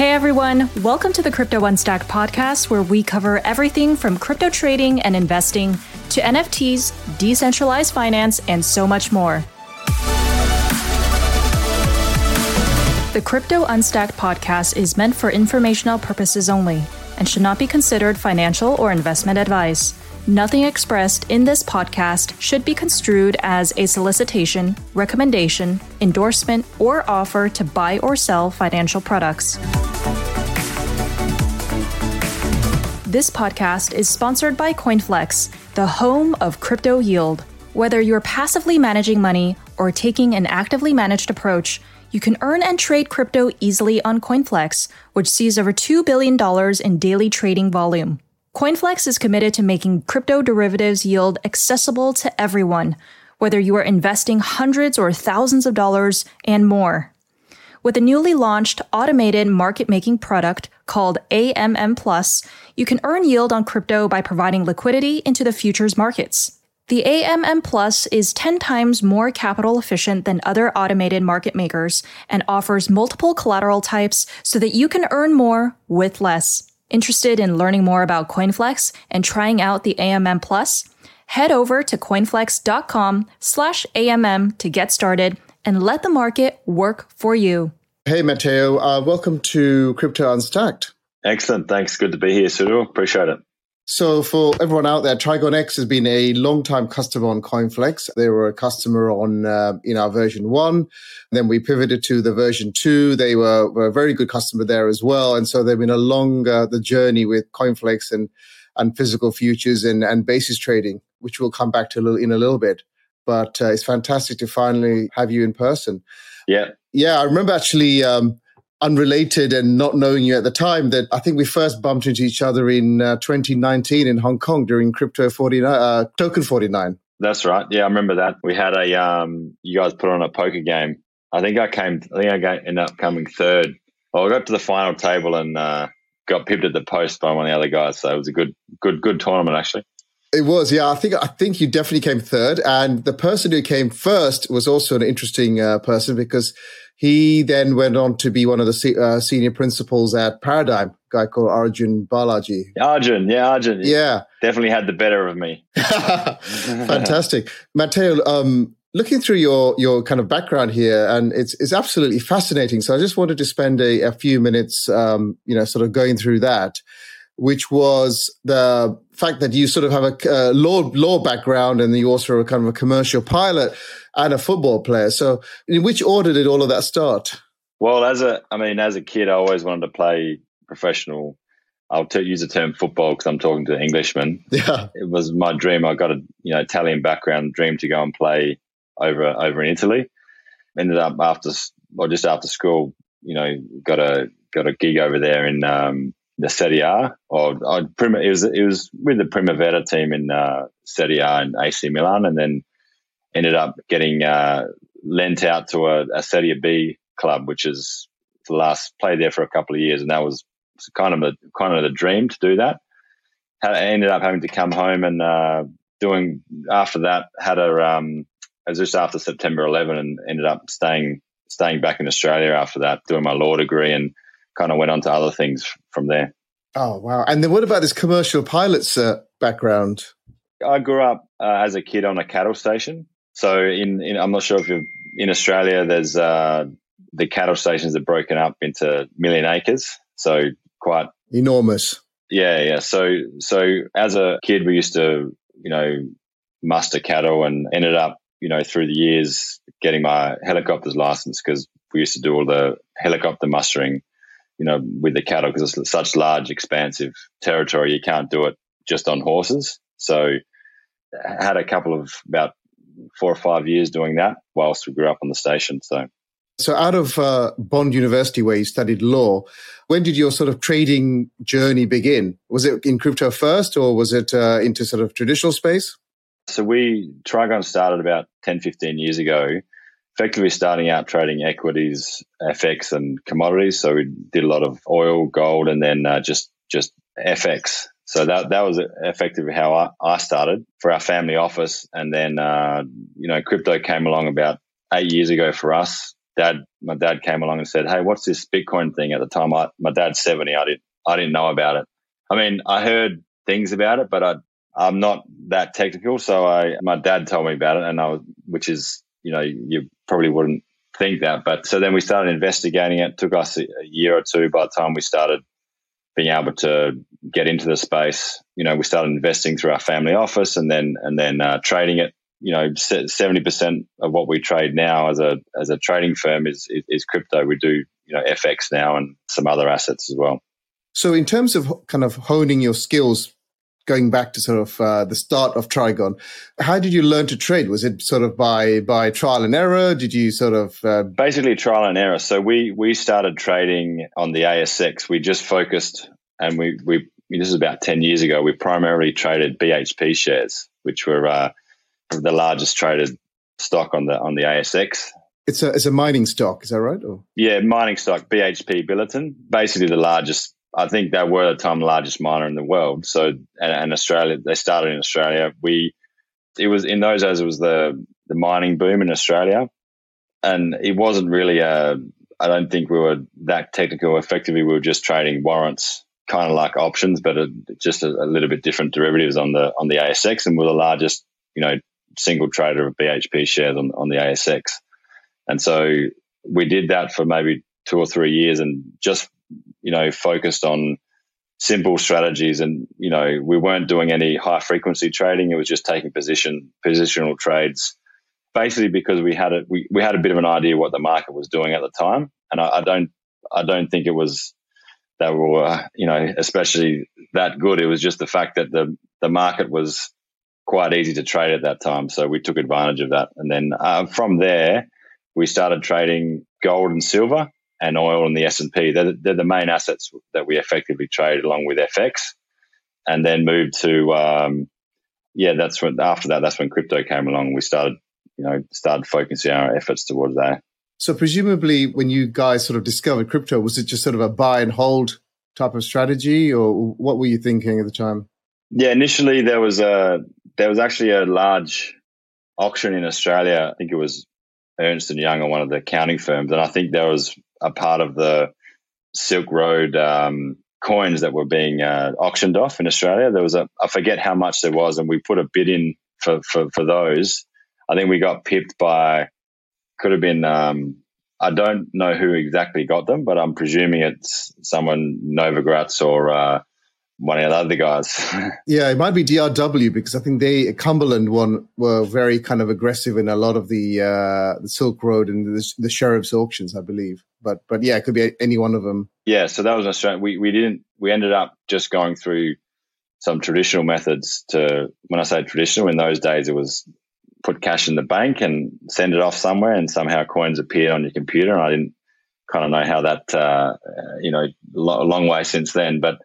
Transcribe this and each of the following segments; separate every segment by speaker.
Speaker 1: Hey everyone, welcome to the Crypto Unstacked podcast, where we cover everything from crypto trading and investing to NFTs, decentralized finance, and so much more. The Crypto Unstacked podcast is meant for informational purposes only and should not be considered financial or investment advice. Nothing expressed in this podcast should be construed as a solicitation, recommendation, endorsement, or offer to buy or sell financial products. This podcast is sponsored by CoinFlex, the home of crypto yield. Whether you're passively managing money or taking an actively managed approach, you can earn and trade crypto easily on CoinFlex, which sees over $2 billion in daily trading volume. CoinFlex is committed to making crypto derivatives yield accessible to everyone, whether you are investing hundreds or thousands of dollars and more. With a newly launched automated market making product called AMM Plus, you can earn yield on crypto by providing liquidity into the futures markets. The AMM Plus is 10 times more capital efficient than other automated market makers and offers multiple collateral types so that you can earn more with less. Interested in learning more about CoinFlex and trying out the AMM Plus? Head over to coinflex.com slash AMM to get started and let the market work for you.
Speaker 2: Hey, Matteo. Uh, welcome to Crypto Unstacked.
Speaker 3: Excellent. Thanks. Good to be here, Sudhu. Appreciate it.
Speaker 2: So, for everyone out there, Trigon X has been a long-time customer on CoinFlex. They were a customer on uh, in our version one. Then we pivoted to the version two. They were, were, a very good customer there as well, and so they've been along uh, the journey with CoinFlex and and physical futures and and basis trading, which we'll come back to a little, in a little bit but uh, it's fantastic to finally have you in person.
Speaker 3: Yeah.
Speaker 2: Yeah, I remember actually um, unrelated and not knowing you at the time that I think we first bumped into each other in uh, 2019 in Hong Kong during Crypto 49, uh, Token 49.
Speaker 3: That's right. Yeah, I remember that. We had a, um, you guys put on a poker game. I think I came, I think I ended up coming third. Well, I got to the final table and uh, got pipped at the post by one of the other guys. So it was a good, good, good tournament actually.
Speaker 2: It was, yeah. I think I think you definitely came third, and the person who came first was also an interesting uh, person because he then went on to be one of the se- uh, senior principals at Paradigm, guy called Arjun Balaji.
Speaker 3: Arjun, yeah, Arjun,
Speaker 2: yeah,
Speaker 3: definitely had the better of me.
Speaker 2: Fantastic, Matteo. Um, looking through your your kind of background here, and it's it's absolutely fascinating. So I just wanted to spend a, a few minutes, um, you know, sort of going through that which was the fact that you sort of have a uh, law law background and you also are kind of a commercial pilot and a football player. So, in which order did all of that start?
Speaker 3: Well, as a, I mean, as a kid, I always wanted to play professional. I'll t- use the term football because I'm talking to Englishmen.
Speaker 2: Yeah,
Speaker 3: it was my dream. I got a you know Italian background, dream to go and play over over in Italy. Ended up after or just after school, you know, got a got a gig over there in um, the Serie A, or, or it was it was with the Primavera team in uh, Serie A and AC Milan, and then ended up getting uh, lent out to a, a Serie B club, which is the last played there for a couple of years, and that was kind of a kind of the dream to do that. Had, I ended up having to come home and uh, doing after that had a um, it was just after September 11, and ended up staying staying back in Australia after that, doing my law degree and kind of went on to other things from there.
Speaker 2: Oh wow! And then what about this commercial pilot's uh, background?
Speaker 3: I grew up uh, as a kid on a cattle station. So in, in I'm not sure if you're in Australia. There's uh, the cattle stations are broken up into million acres, so quite
Speaker 2: enormous.
Speaker 3: Yeah, yeah. So so as a kid, we used to you know muster cattle and ended up you know through the years getting my helicopter's license because we used to do all the helicopter mustering you know, with the cattle because it's such large, expansive territory. You can't do it just on horses. So, I had a couple of about four or five years doing that whilst we grew up on the station. So,
Speaker 2: so out of uh, Bond University, where you studied law, when did your sort of trading journey begin? Was it in crypto first, or was it uh, into sort of traditional space?
Speaker 3: So we Trigon started about 10, 15 years ago effectively starting out trading equities, FX, and commodities. So we did a lot of oil, gold, and then uh, just just FX. So that that was effectively how I, I started for our family office, and then uh, you know crypto came along about eight years ago for us. dad, my dad came along and said, "Hey, what's this Bitcoin thing?" At the time, I, my dad's seventy. I didn't, I didn't know about it. I mean, I heard things about it, but I, I'm not that technical. So I, my dad told me about it, and I was, which is, you know, you probably wouldn't think that. But so then we started investigating it. it took us a, a year or two by the time we started being able to get into the space. You know, we started investing through our family office, and then and then uh, trading it. You know, seventy percent of what we trade now as a as a trading firm is, is is crypto. We do you know FX now and some other assets as well.
Speaker 2: So, in terms of kind of honing your skills going back to sort of uh, the start of Trigon, how did you learn to trade? Was it sort of by by trial and error? Did you sort of uh...
Speaker 3: basically trial and error? So we we started trading on the ASX. We just focused, and we we this is about ten years ago. We primarily traded BHP shares, which were uh, the largest traded stock on the on the ASX.
Speaker 2: It's a it's a mining stock, is that right? Or?
Speaker 3: Yeah, mining stock, BHP Billiton, basically the largest I think they were at the time the largest miner in the world. So, and, and, Australia, they started in Australia. We, it was in those days, it was the, the mining boom in Australia. And it wasn't really a, I don't think we were that technical. Effectively, we were just trading warrants, kind of like options, but a, just a, a, little bit different derivatives on the, on the ASX. And we're the largest, you know, single trader of BHP shares on, on the ASX. And so we did that for maybe two or three years and just you know, focused on simple strategies and you know we weren't doing any high frequency trading it was just taking position positional trades basically because we had a we, we had a bit of an idea what the market was doing at the time and I, I don't I don't think it was that were you know especially that good it was just the fact that the the market was quite easy to trade at that time so we took advantage of that and then uh, from there we started trading gold and silver and oil and the S&P. They're, they're the main assets that we effectively trade along with FX and then moved to, um, yeah, that's when, after that, that's when crypto came along. We started, you know, started focusing our efforts towards that.
Speaker 2: So presumably when you guys sort of discovered crypto, was it just sort of a buy and hold type of strategy or what were you thinking at the time?
Speaker 3: Yeah, initially there was a, there was actually a large auction in Australia. I think it was Ernst and Young or one of the accounting firms. And I think there was a part of the Silk Road um, coins that were being uh, auctioned off in Australia. There was a, I forget how much there was, and we put a bid in for, for, for those. I think we got pipped by, could have been, um, I don't know who exactly got them, but I'm presuming it's someone Novogratz or uh, one of the other guys.
Speaker 2: yeah, it might be DRW because I think they Cumberland one were very kind of aggressive in a lot of the uh, the Silk Road and the, the sheriff's auctions, I believe. But but yeah, it could be any one of them.
Speaker 3: Yeah, so that was Australian. We we didn't. We ended up just going through some traditional methods to. When I say traditional, in those days it was put cash in the bank and send it off somewhere, and somehow coins appeared on your computer. And I didn't kind of know how that. Uh, you know, a long way since then, but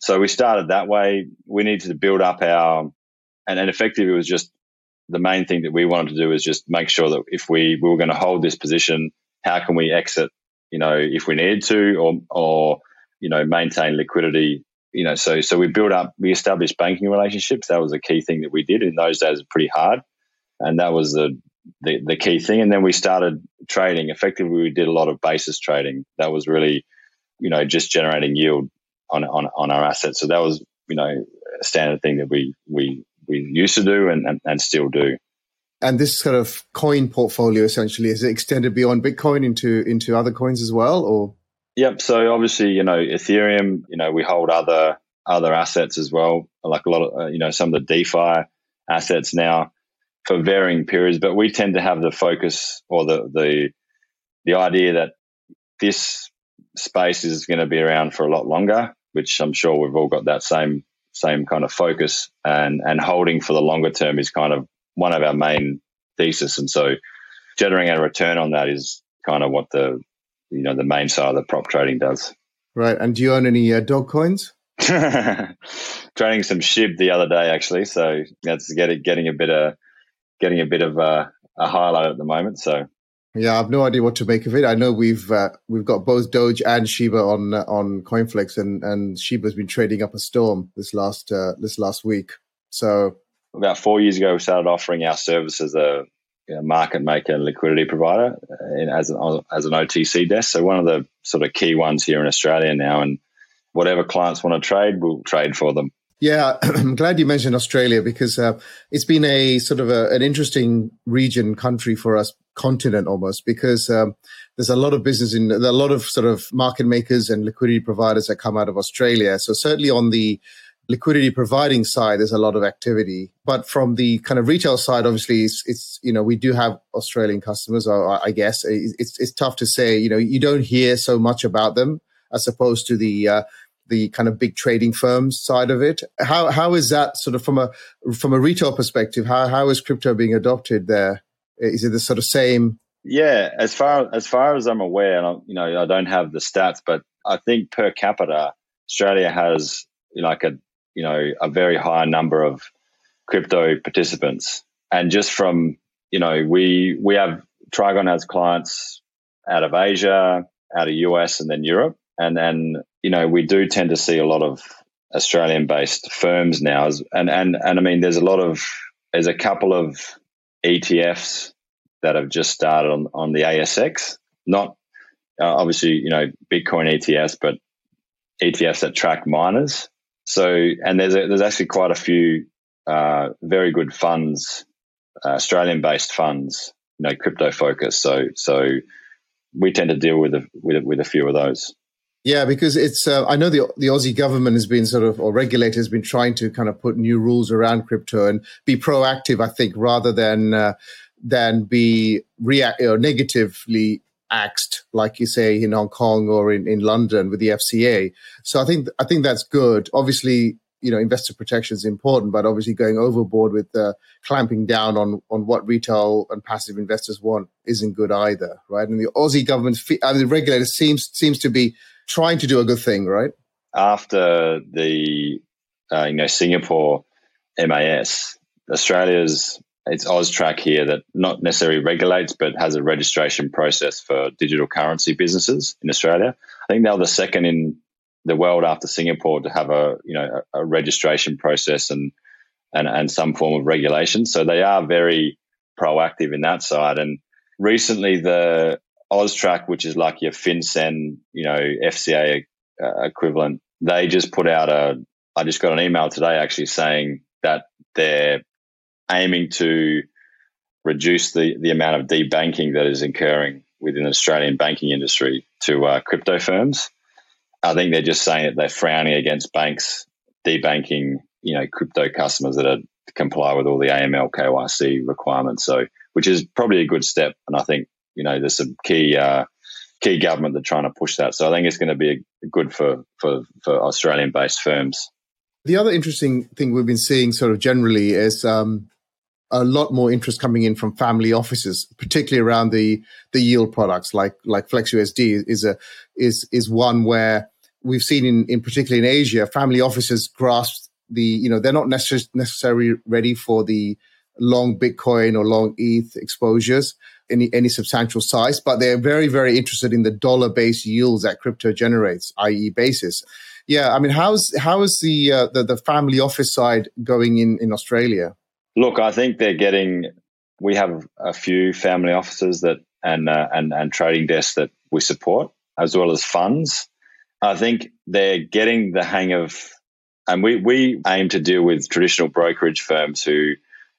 Speaker 3: so we started that way. We needed to build up our, and then effectively it was just the main thing that we wanted to do is just make sure that if we, we were going to hold this position, how can we exit, you know, if we needed to, or, or, you know, maintain liquidity, you know, so, so we built up, we established banking relationships. That was a key thing that we did in those days, pretty hard. And that was the, the, the key thing. And then we started trading. Effectively, we did a lot of basis trading. That was really, you know, just generating yield on on on our assets. So that was you know a standard thing that we we we used to do and, and, and still do.
Speaker 2: And this sort of coin portfolio essentially is it extended beyond Bitcoin into into other coins as well, or?
Speaker 3: Yep. So obviously, you know, Ethereum. You know, we hold other other assets as well, like a lot of uh, you know some of the DeFi assets now for varying periods. But we tend to have the focus or the the the idea that this space is going to be around for a lot longer which I'm sure we've all got that same same kind of focus and and holding for the longer term is kind of one of our main thesis. And so generating a return on that is kind of what the you know the main side of the prop trading does.
Speaker 2: Right. And do you own any uh, dog coins?
Speaker 3: Trading some SHIB the other day, actually. So that's getting getting a bit of getting a bit of a, a highlight at the moment. So
Speaker 2: yeah, I've no idea what to make of it. I know we've uh, we've got both Doge and Shiba on uh, on CoinFlex, and and Shiba's been trading up a storm this last uh, this last week. So
Speaker 3: about four years ago, we started offering our services a market maker and liquidity provider in, as an as an OTC desk. So one of the sort of key ones here in Australia now, and whatever clients want to trade, we'll trade for them.
Speaker 2: Yeah, I'm glad you mentioned Australia because uh, it's been a sort of a, an interesting region, country for us, continent almost, because um, there's a lot of business in, a lot of sort of market makers and liquidity providers that come out of Australia. So certainly on the liquidity providing side, there's a lot of activity. But from the kind of retail side, obviously, it's, it's you know, we do have Australian customers, or I guess it's, it's tough to say, you know, you don't hear so much about them as opposed to the, uh, the kind of big trading firms side of it. How how is that sort of from a from a retail perspective? How how is crypto being adopted there? Is it the sort of same?
Speaker 3: Yeah, as far as far as I'm aware, and I, you know, I don't have the stats, but I think per capita, Australia has like a you know a very high number of crypto participants, and just from you know we we have Trigon has clients out of Asia, out of US, and then Europe, and then you know we do tend to see a lot of Australian based firms now, and and and I mean there's a lot of there's a couple of ETFs that have just started on on the ASX, not uh, obviously you know Bitcoin ETFs, but ETFs that track miners. So, and there's a, there's actually quite a few uh, very good funds, uh, Australian based funds, you know, crypto focused. So, so we tend to deal with a, with with a few of those.
Speaker 2: Yeah, because it's uh, I know the the Aussie government has been sort of or regulator has been trying to kind of put new rules around crypto and be proactive. I think rather than uh, than be react or negatively axed, like you say, in Hong Kong or in, in London with the FCA. So I think I think that's good. Obviously, you know, investor protection is important, but obviously going overboard with uh, clamping down on on what retail and passive investors want isn't good either, right? And the Aussie government, uh, the regulator seems seems to be trying to do a good thing, right?
Speaker 3: After the uh, you know Singapore MAS, Australia's it's AUSTRAC here that not necessarily regulates, but has a registration process for digital currency businesses in Australia. I think they're the second in the world after Singapore to have a you know a, a registration process and, and and some form of regulation. So they are very proactive in that side. And recently, the AUSTRAC, which is like your FinCEN, you know, FCA uh, equivalent, they just put out a. I just got an email today actually saying that they're aiming to reduce the, the amount of debanking that is occurring within the Australian banking industry to uh, crypto firms. I think they're just saying that they're frowning against banks debanking, you know, crypto customers that are comply with all the AML KYC requirements. So, which is probably a good step. And I think you know there's some key uh, key government that are trying to push that. So I think it's going to be good for for, for Australian based firms.
Speaker 2: The other interesting thing we've been seeing, sort of generally, is um, a lot more interest coming in from family offices, particularly around the the yield products like like FlexUSD is a is is one where we've seen in in particularly in Asia, family offices grasp the you know they're not necess- necessarily ready for the long Bitcoin or long ETH exposures any any substantial size, but they're very very interested in the dollar based yields that crypto generates, i.e. basis. Yeah, I mean, how's how is the uh, the, the family office side going in in Australia?
Speaker 3: Look, I think they're getting. We have a few family offices that and uh, and and trading desks that we support, as well as funds. I think they're getting the hang of, and we we aim to deal with traditional brokerage firms who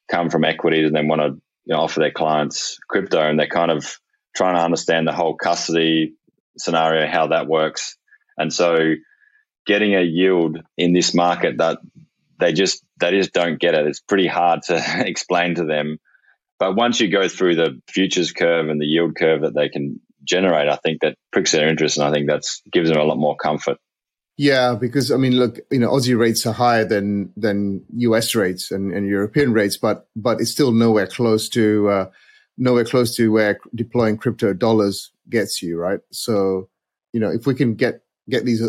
Speaker 3: come from equities and then want to you know, offer their clients crypto, and they're kind of trying to understand the whole custody scenario, how that works, and so getting a yield in this market that they just they just don't get it. It's pretty hard to explain to them. But once you go through the futures curve and the yield curve that they can generate, I think that pricks their interest, and I think that gives them a lot more comfort.
Speaker 2: Yeah, because I mean, look, you know, Aussie rates are higher than than US rates and, and European rates, but but it's still nowhere close to uh, nowhere close to where deploying crypto dollars gets you, right? So, you know, if we can get get these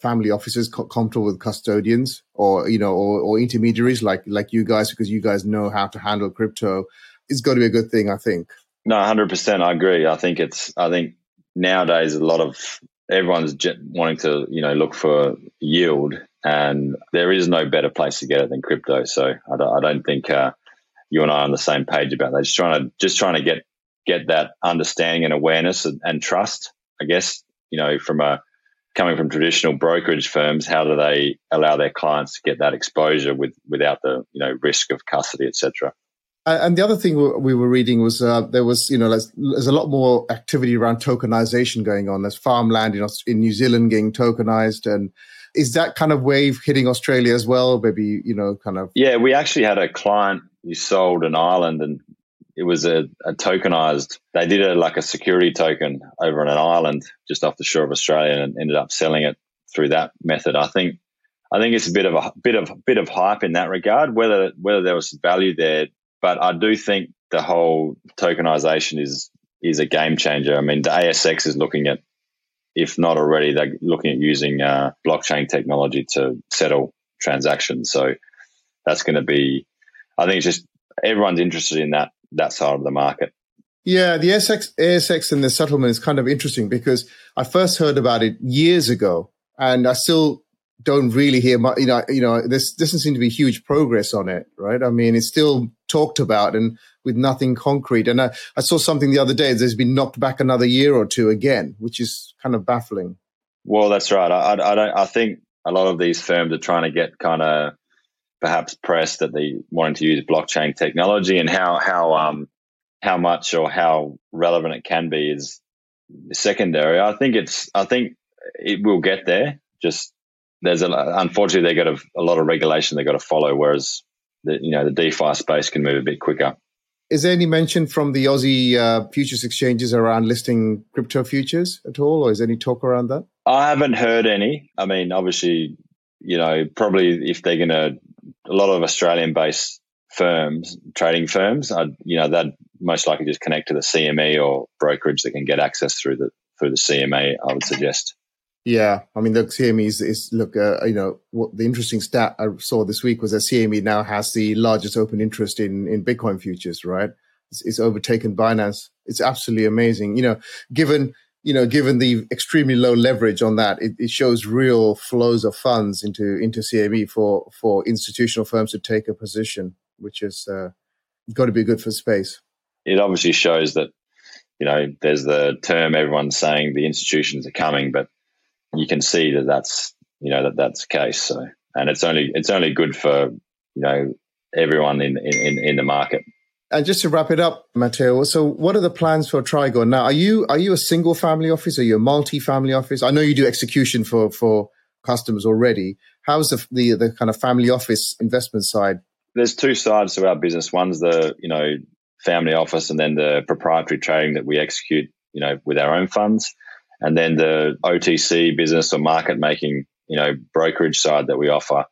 Speaker 2: family offices comfortable with custodians or you know or, or intermediaries like like you guys because you guys know how to handle crypto it's got to be a good thing i think
Speaker 3: no 100% i agree i think it's i think nowadays a lot of everyone's wanting to you know look for yield and there is no better place to get it than crypto so i don't, I don't think uh, you and I are on the same page about that. Just trying to just trying to get get that understanding and awareness and, and trust. I guess you know from a coming from traditional brokerage firms, how do they allow their clients to get that exposure with without the you know risk of custody, etc.
Speaker 2: And the other thing we were reading was uh, there was, you know, there's, there's, a lot more activity around tokenization going on. There's farmland in, in New Zealand getting tokenized. And is that kind of wave hitting Australia as well? Maybe, you know, kind of.
Speaker 3: Yeah, we actually had a client who sold an island and it was a, a tokenized, they did a like a security token over on an island just off the shore of Australia and ended up selling it through that method. I think I think it's a bit of a bit of bit of hype in that regard. Whether whether there was value there but I do think the whole tokenization is is a game changer. I mean, the ASX is looking at, if not already, they're looking at using uh, blockchain technology to settle transactions. So that's going to be, I think, it's just everyone's interested in that that side of the market.
Speaker 2: Yeah, the ASX, ASX and the settlement is kind of interesting because I first heard about it years ago, and I still don't really hear much. You know, you know, this doesn't seem to be huge progress on it, right? I mean, it's still talked about and with nothing concrete. And I, I saw something the other day. There's been knocked back another year or two again, which is kind of baffling.
Speaker 3: Well, that's right. I, I, I don't. I think a lot of these firms are trying to get kind of perhaps press that they wanting to use blockchain technology and how how um how much or how relevant it can be is secondary. I think it's. I think it will get there. Just there's a unfortunately they got a, a lot of regulation they got to follow, whereas the you know the DeFi space can move a bit quicker.
Speaker 2: Is there any mention from the Aussie uh, futures exchanges around listing crypto futures at all, or is there any talk around that?
Speaker 3: I haven't heard any. I mean, obviously, you know, probably if they're going to, a lot of Australian-based firms, trading firms, I'd, you know, that most likely just connect to the CME or brokerage that can get access through the through the CME. I would suggest.
Speaker 2: Yeah, I mean, the CME is, is look, uh, you know, what the interesting stat I saw this week was that CME now has the largest open interest in in Bitcoin futures, right? It's, it's overtaken Binance. It's absolutely amazing. You know, given you know, given the extremely low leverage on that, it, it shows real flows of funds into into CME for for institutional firms to take a position, which is uh, got to be good for space.
Speaker 3: It obviously shows that you know there's the term everyone's saying the institutions are coming, but you can see that that's you know that that's the case. So, and it's only it's only good for you know everyone in in, in the market.
Speaker 2: And just to wrap it up, Matteo, so what are the plans for Trigon now? Are you are you a single family office? Are you a multi family office? I know you do execution for for customers already. How's the, the the kind of family office investment side?
Speaker 3: There's two sides to our business. One's the you know family office, and then the proprietary trading that we execute you know with our own funds and then the OTC business or market making, you know, brokerage side that we offer.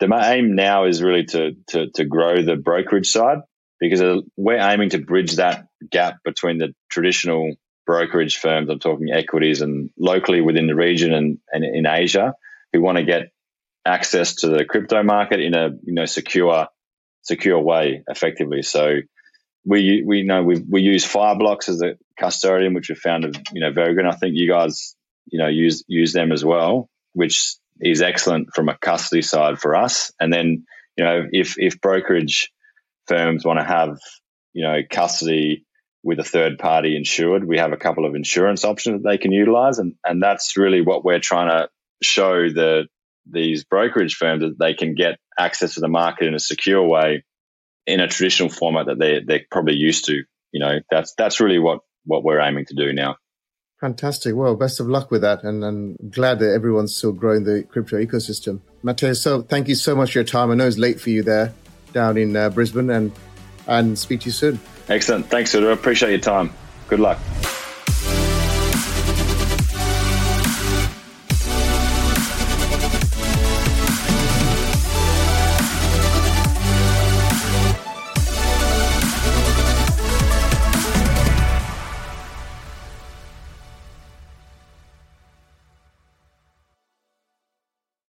Speaker 3: The aim now is really to, to, to grow the brokerage side because we're aiming to bridge that gap between the traditional brokerage firms. I'm talking equities and locally within the region and, and in Asia who want to get access to the crypto market in a you know secure secure way effectively. So we we know we we use Fireblocks as a custodian, which we found you know very good. I think you guys you know use use them as well, which is excellent from a custody side for us. And then you know if if brokerage firms want to have you know custody with a third party insured, we have a couple of insurance options that they can utilize, and and that's really what we're trying to show the these brokerage firms that they can get access to the market in a secure way in a traditional format that they they're probably used to. You know, that's that's really what what we're aiming to do now.
Speaker 2: Fantastic. Well, best of luck with that, and I'm glad that everyone's still growing the crypto ecosystem. Matteo, so thank you so much for your time. I know it's late for you there down in uh, Brisbane, and and speak to you soon.
Speaker 3: Excellent. Thanks, Udo. Appreciate your time. Good luck.